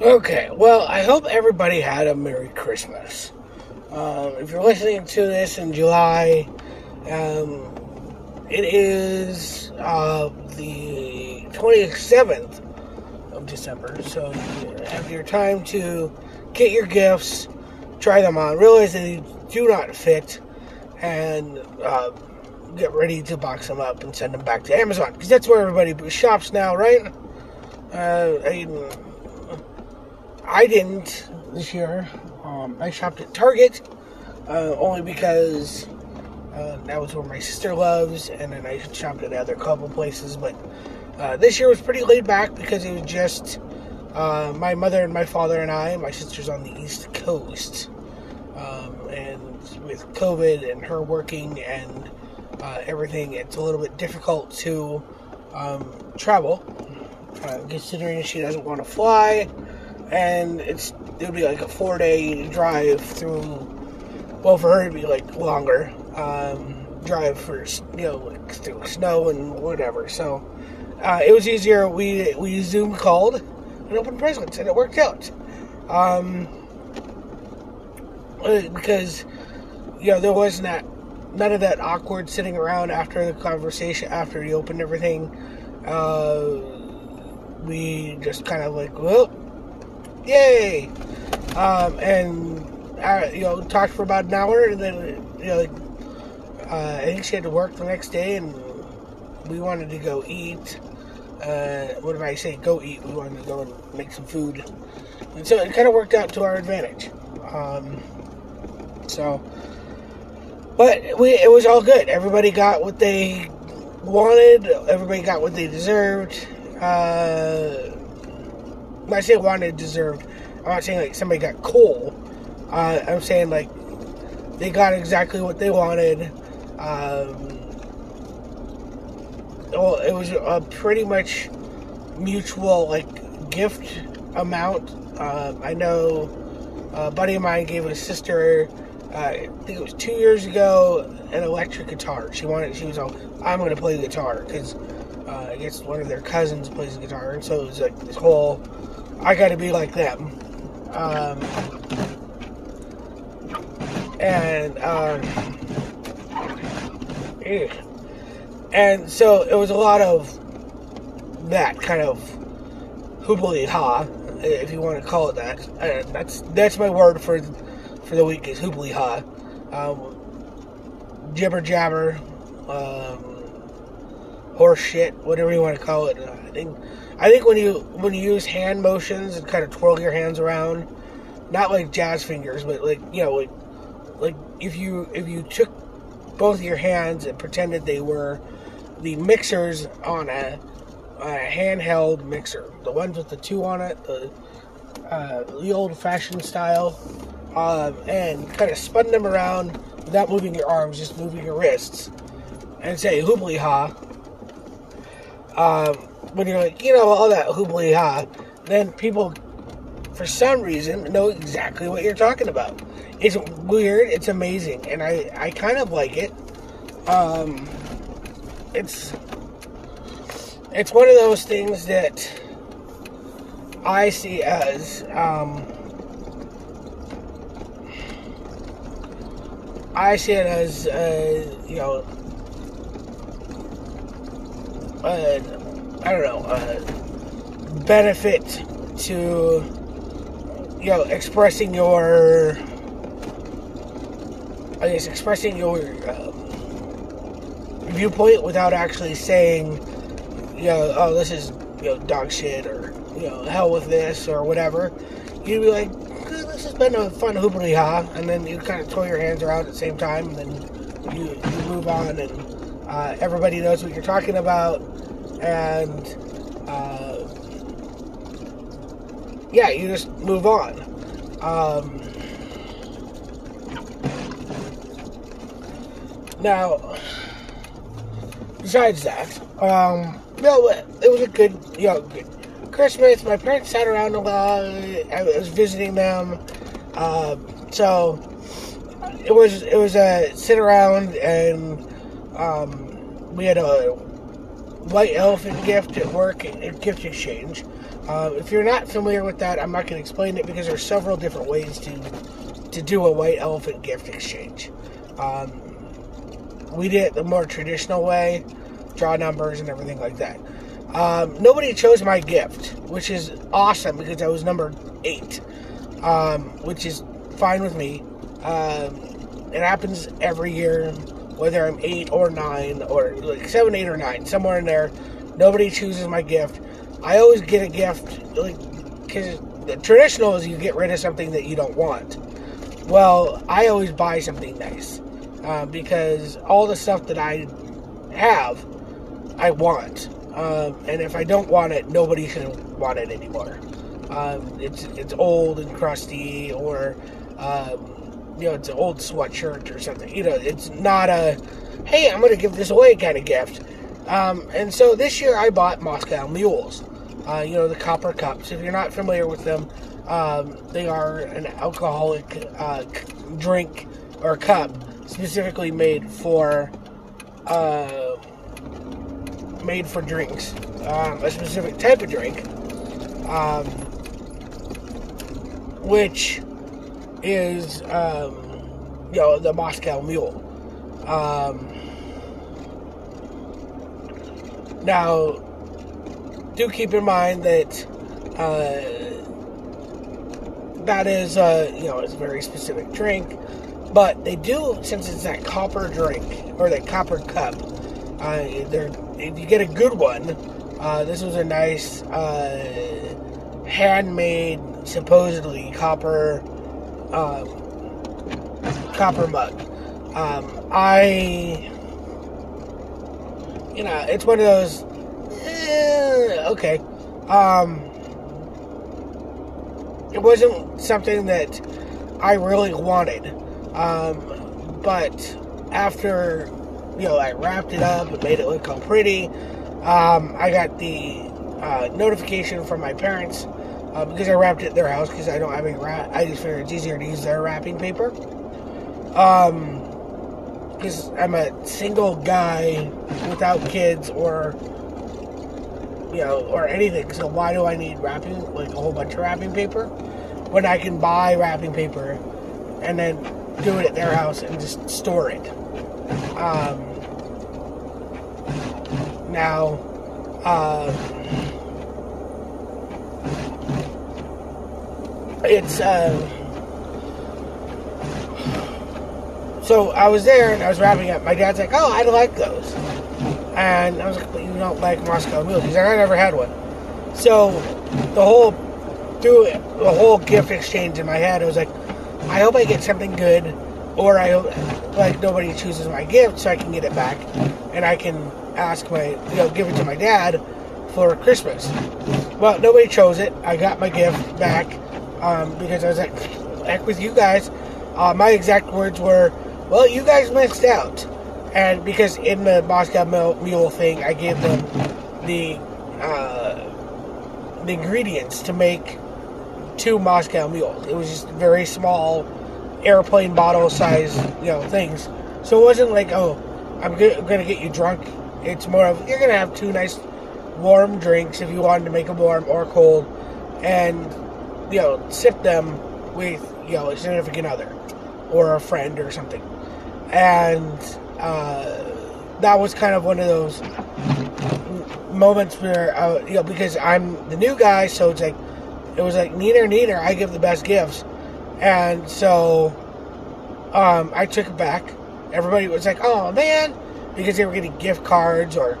Okay, well, I hope everybody had a Merry Christmas. Um, if you're listening to this in July, um, it is uh, the 27th of December, so you have your time to get your gifts, try them on, realize they do not fit, and uh, get ready to box them up and send them back to Amazon because that's where everybody shops now, right? Uh, I, I didn't this year. Um, I shopped at Target uh, only because uh, that was where my sister loves, and then I shopped at other couple places. But uh, this year was pretty laid back because it was just uh, my mother and my father and I. My sister's on the East Coast, um, and with COVID and her working and uh, everything, it's a little bit difficult to um, travel, uh, considering she doesn't want to fly and it's it would be like a four day drive through. Well, for her it'd be like longer um, drive for you know like through snow and whatever. So uh, it was easier. We we Zoom called and opened presents, and it worked out. Um, uh, because you know there wasn't that none of that awkward sitting around after the conversation after you opened everything. Uh, we just kind of like well yay! Um, and I, you know, talked for about an hour, and then you know, uh, I think she had to work the next day, and we wanted to go eat. Uh, what did I say? Go eat. We wanted to go and make some food, and so it kind of worked out to our advantage. Um, so, but we it was all good. Everybody got what they wanted. Everybody got what they deserved. Uh, I say wanted, deserved, I'm not saying like somebody got coal. Uh, I'm saying like they got exactly what they wanted. Um, well, it was a pretty much mutual like gift amount. Uh, I know a buddy of mine gave his sister, uh, I think it was two years ago, an electric guitar. She wanted, she was all, I'm going to play guitar because uh, I guess one of their cousins plays guitar, and so it was like this whole I got to be like them. Um, and um, and so it was a lot of that kind of hoobly ha, if you want to call it that. Uh, that's that's my word for for the week is hoobly ha. Um, jibber jabber, um, horse shit, whatever you want to call it. I think I think when you when you use hand motions and kind of twirl your hands around, not like jazz fingers, but like you know, like like if you if you took both your hands and pretended they were the mixers on a, a handheld mixer, the ones with the two on it, the uh, the old-fashioned style, um, and kind of spun them around without moving your arms, just moving your wrists, and say hoobly ha. Um, when you're like, you know, all that hoobly ha, then people, for some reason, know exactly what you're talking about. It's weird. It's amazing, and I I kind of like it. Um, it's it's one of those things that I see as um, I see it as uh, you know. Uh, I don't know, uh, benefit to, you know, expressing your, I guess, expressing your uh, viewpoint without actually saying, you know, oh, this is, you know, dog shit or, you know, hell with this or whatever. You'd be like, this has been a fun hoopity ha, and then you kind of throw your hands around at the same time, and then you, you move on, and uh, everybody knows what you're talking about and uh, yeah, you just move on. Um, now, besides that, um, no, it was a good, you know, good Christmas. My parents sat around a lot. I was visiting them, uh, so it was it was a sit around and um, we had a white elephant gift at work at gift exchange. Uh, if you're not familiar with that, I'm not going to explain it because there's several different ways to to do a white elephant gift exchange. Um, we did it the more traditional way, draw numbers and everything like that. Um, nobody chose my gift, which is awesome because I was number eight, um, which is fine with me. Um, it happens every year, whether I'm eight or nine or like seven, eight or nine, somewhere in there. Nobody chooses my gift. I always get a gift, like because the traditional is you get rid of something that you don't want. Well, I always buy something nice uh, because all the stuff that I have, I want. Um, and if I don't want it, nobody should want it anymore. Um, it's it's old and crusty, or um, you know, it's an old sweatshirt or something. You know, it's not a hey, I'm going to give this away kind of gift. Um, and so this year I bought Moscow Mules. Uh, you know, the copper cups. If you're not familiar with them, um, they are an alcoholic uh, drink or cup specifically made for. Uh, made for drinks, um, a specific type of drink, um, which is, um, you know, the Moscow Mule. Um, now, do keep in mind that uh, that is, uh, you know, it's a very specific drink, but they do, since it's that copper drink or that copper cup, uh, if you get a good one, uh, this was a nice uh, handmade, supposedly copper um, copper mug. Um, I, you know, it's one of those. Eh, okay, um, it wasn't something that I really wanted, um, but after you know, I wrapped it up and made it look all pretty. Um, I got the uh, notification from my parents uh, because I wrapped it at their house because I don't have any wrap. I just figured it's easier to use their wrapping paper. Um, because I'm a single guy without kids or you know or anything. So why do I need wrapping like a whole bunch of wrapping paper when I can buy wrapping paper and then do it at their house and just store it? Um, now, uh, it's uh, so I was there and I was wrapping up. My dad's like, "Oh, I like those," and I was like, "But you don't like Moscow Mule?" He's like, "I never had one." So the whole through the whole gift exchange in my head, I was like, "I hope I get something good." or I hope, like nobody chooses my gift, so I can get it back, and I can ask my you know give it to my dad for Christmas. Well, nobody chose it. I got my gift back um, because I was like, heck with you guys. Uh, my exact words were, well, you guys missed out. And because in the Moscow Mule thing, I gave them the uh, the ingredients to make two Moscow Mules. It was just very small airplane bottle size, you know, things. So it wasn't like, oh, I'm gonna get you drunk. It's more of you're gonna have two nice warm drinks if you wanted to make them warm or cold, and you know, sip them with you know a significant other or a friend or something. And uh, that was kind of one of those moments where uh, you know because I'm the new guy, so it's like it was like neither neither. I give the best gifts and so um, I took it back. Everybody was like, oh man, because they were getting gift cards or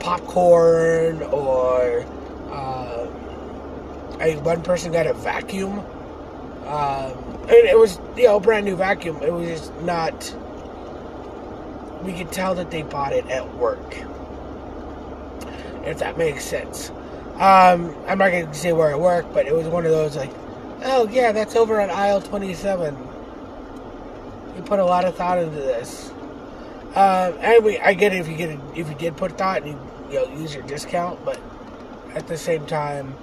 popcorn or uh, I, one person got a vacuum. Um, and it was, you know, brand new vacuum. It was just not. We could tell that they bought it at work. If that makes sense. Um, I'm not to say where I work, but it was one of those like, Oh, yeah, that's over on aisle 27. You put a lot of thought into this. Um, anyway, I get it if you get it, if you did put thought and you, you know, use your discount, but at the same time,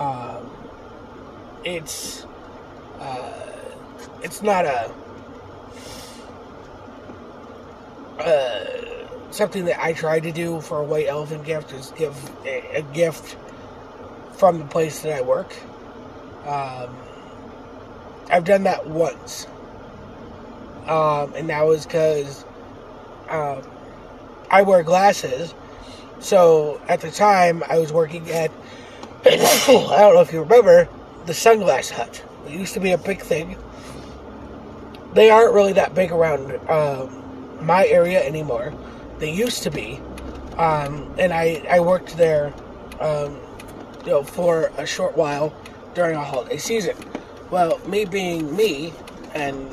um, it's uh, it's not a uh, something that I try to do for a white elephant gift is give a, a gift from the place that I work. Um, I've done that once. Um, and that was because um, I wear glasses. So at the time, I was working at, I don't know if you remember, the Sunglass Hut. It used to be a big thing. They aren't really that big around um, my area anymore. They used to be. Um, and I, I worked there um, you know, for a short while during a holiday season. Well, me being me and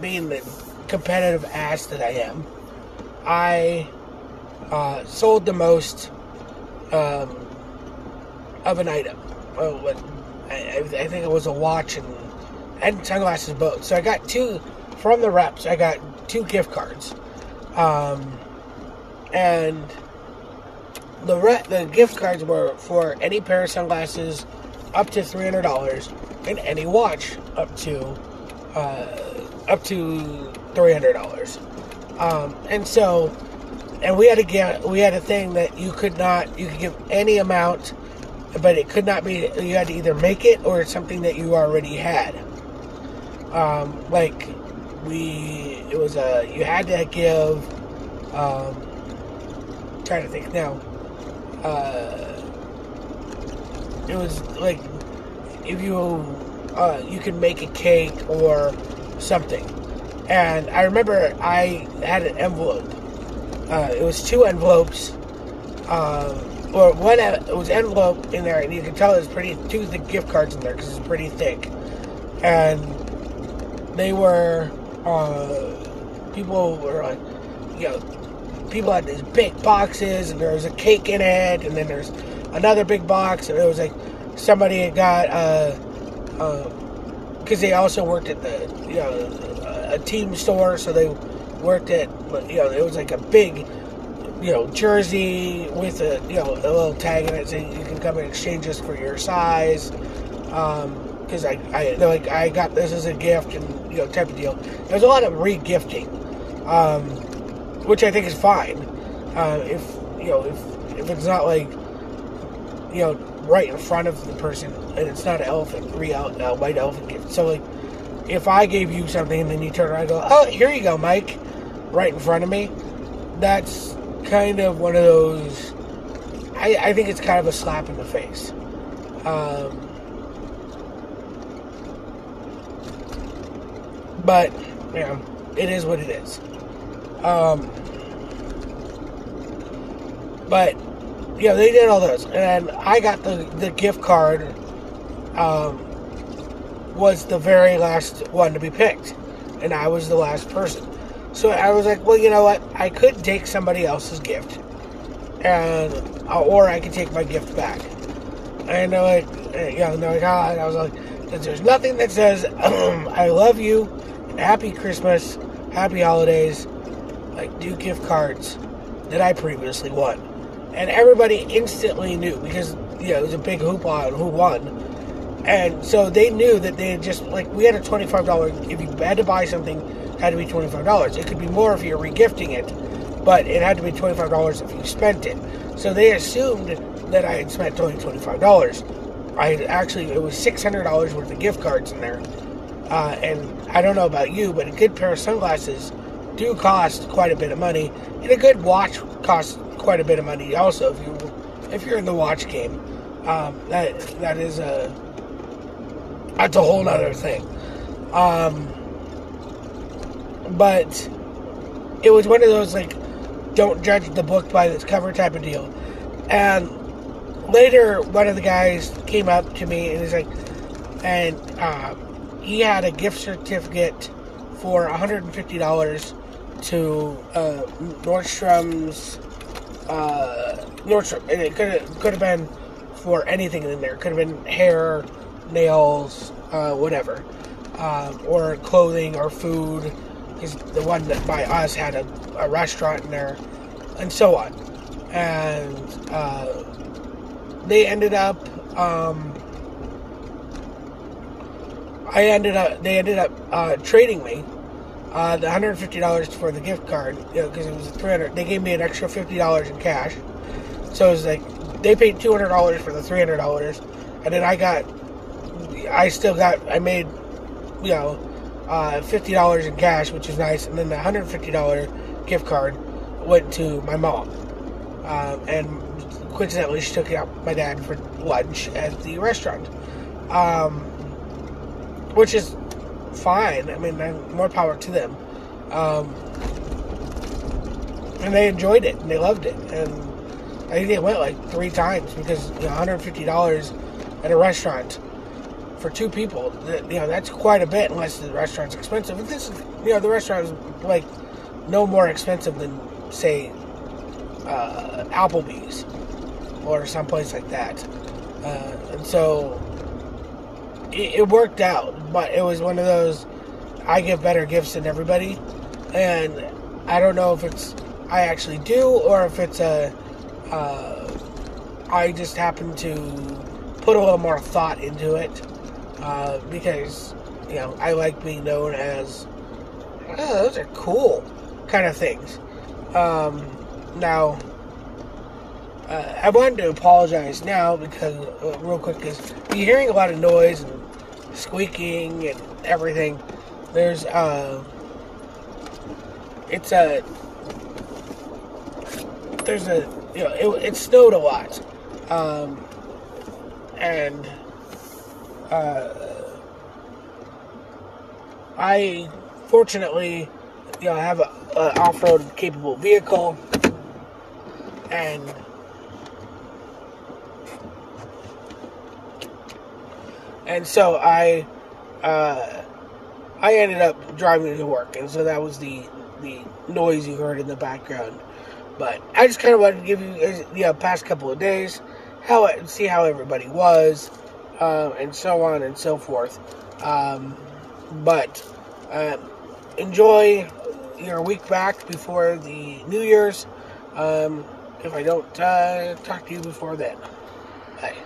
being the competitive ass that I am, I uh, sold the most um, of an item. I, think it was a watch and and sunglasses both. So I got two from the reps. I got two gift cards, um, and the re- the gift cards were for any pair of sunglasses up to three hundred dollars, and any watch up to uh, up to three hundred dollars. Um, and so, and we had get we had a thing that you could not you could give any amount, but it could not be you had to either make it or it's something that you already had. Um, like we it was a you had to give. Um, trying to think now uh, it was like if you uh, you could make a cake or something. And I remember I had an envelope. Uh, it was two envelopes, um, or one. It was envelope in there, and you could tell was pretty. Two the gift cards in there because it's pretty thick, and they were. Uh, people were like, you know, people had these big boxes, and there was a cake in it, and then there's another big box, and it was like somebody had got uh, because uh, they also worked at the you know a team store, so they worked at you know it was like a big you know jersey with a you know a little tag in it saying you can come and exchange this for your size. because um, I, I like I got this as a gift and you know type of deal. There's a lot of re-gifting. Um, which I think is fine. Uh, if you know, if if it's not like you know right in front of the person, and it's not an elephant, real uh, white elephant gift. So like, if I gave you something and then you turn around and go, "Oh, here you go, Mike," right in front of me, that's kind of one of those. I, I think it's kind of a slap in the face. Um, but yeah, it is what it is. Um, but you know, they did all those, and I got the the gift card. Um, was the very last one to be picked, and I was the last person. So I was like, well, you know what? I could take somebody else's gift, and uh, or I could take my gift back. And they're like, you know, they're like, ah, and I was like, there's nothing that says I love you, happy Christmas, happy holidays, like do gift cards that I previously won. And everybody instantly knew because, you know, it was a big hoopla on who won. And so they knew that they had just, like, we had a $25, if you had to buy something, had to be $25. It could be more if you're regifting it, but it had to be $25 if you spent it. So they assumed that I had spent only $25. I actually, it was $600 worth of gift cards in there. Uh, and I don't know about you, but a good pair of sunglasses do cost quite a bit of money, and a good watch costs quite a bit of money. Also, if you if you're in the watch game, um, that that is a that's a whole other thing. Um, but it was one of those like don't judge the book by its cover type of deal. And later, one of the guys came up to me and he's like, and uh, he had a gift certificate for $150 to uh, Nordstrom's uh, Nordstrom, and it could could have been for anything in there. Could have been hair, nails, uh, whatever, um, or clothing or food. Because the one that by us had a, a restaurant in there, and so on. And uh, they ended up. Um, I ended up. They ended up uh, trading me uh, the $150 for the gift card, because you know, it was 300 They gave me an extra $50 in cash. So it was like they paid two hundred dollars for the three hundred dollars, and then I got, I still got, I made, you know, uh, fifty dollars in cash, which is nice, and then the hundred fifty dollar gift card went to my mom, um, and coincidentally, she took it out my dad for lunch at the restaurant, um, which is fine. I mean, more power to them. Um, and they enjoyed it and they loved it. And I think they went like three times because you know, $150 at a restaurant for two people, you know, that's quite a bit unless the restaurant's expensive. But this, is you know, the restaurant is like no more expensive than say uh, Applebee's or someplace like that. Uh, and so it, it worked out, but it was one of those I give better gifts than everybody, and I don't know if it's I actually do or if it's a uh, I just happen to put a little more thought into it uh, because you know I like being known as oh, those are cool kind of things. Um, now, uh, I wanted to apologize now because uh, real quick because you're hearing a lot of noise and squeaking and everything. There's uh, it's a there's a you know it, it snowed a lot, um, and uh, I fortunately you know have a, a off-road capable vehicle, and and so I uh, I ended up driving to work, and so that was the the noise you heard in the background. But I just kind of wanted to give you the you know, past couple of days, how see how everybody was, uh, and so on and so forth. Um, but uh, enjoy your week back before the New Year's. Um, if I don't uh, talk to you before then, bye.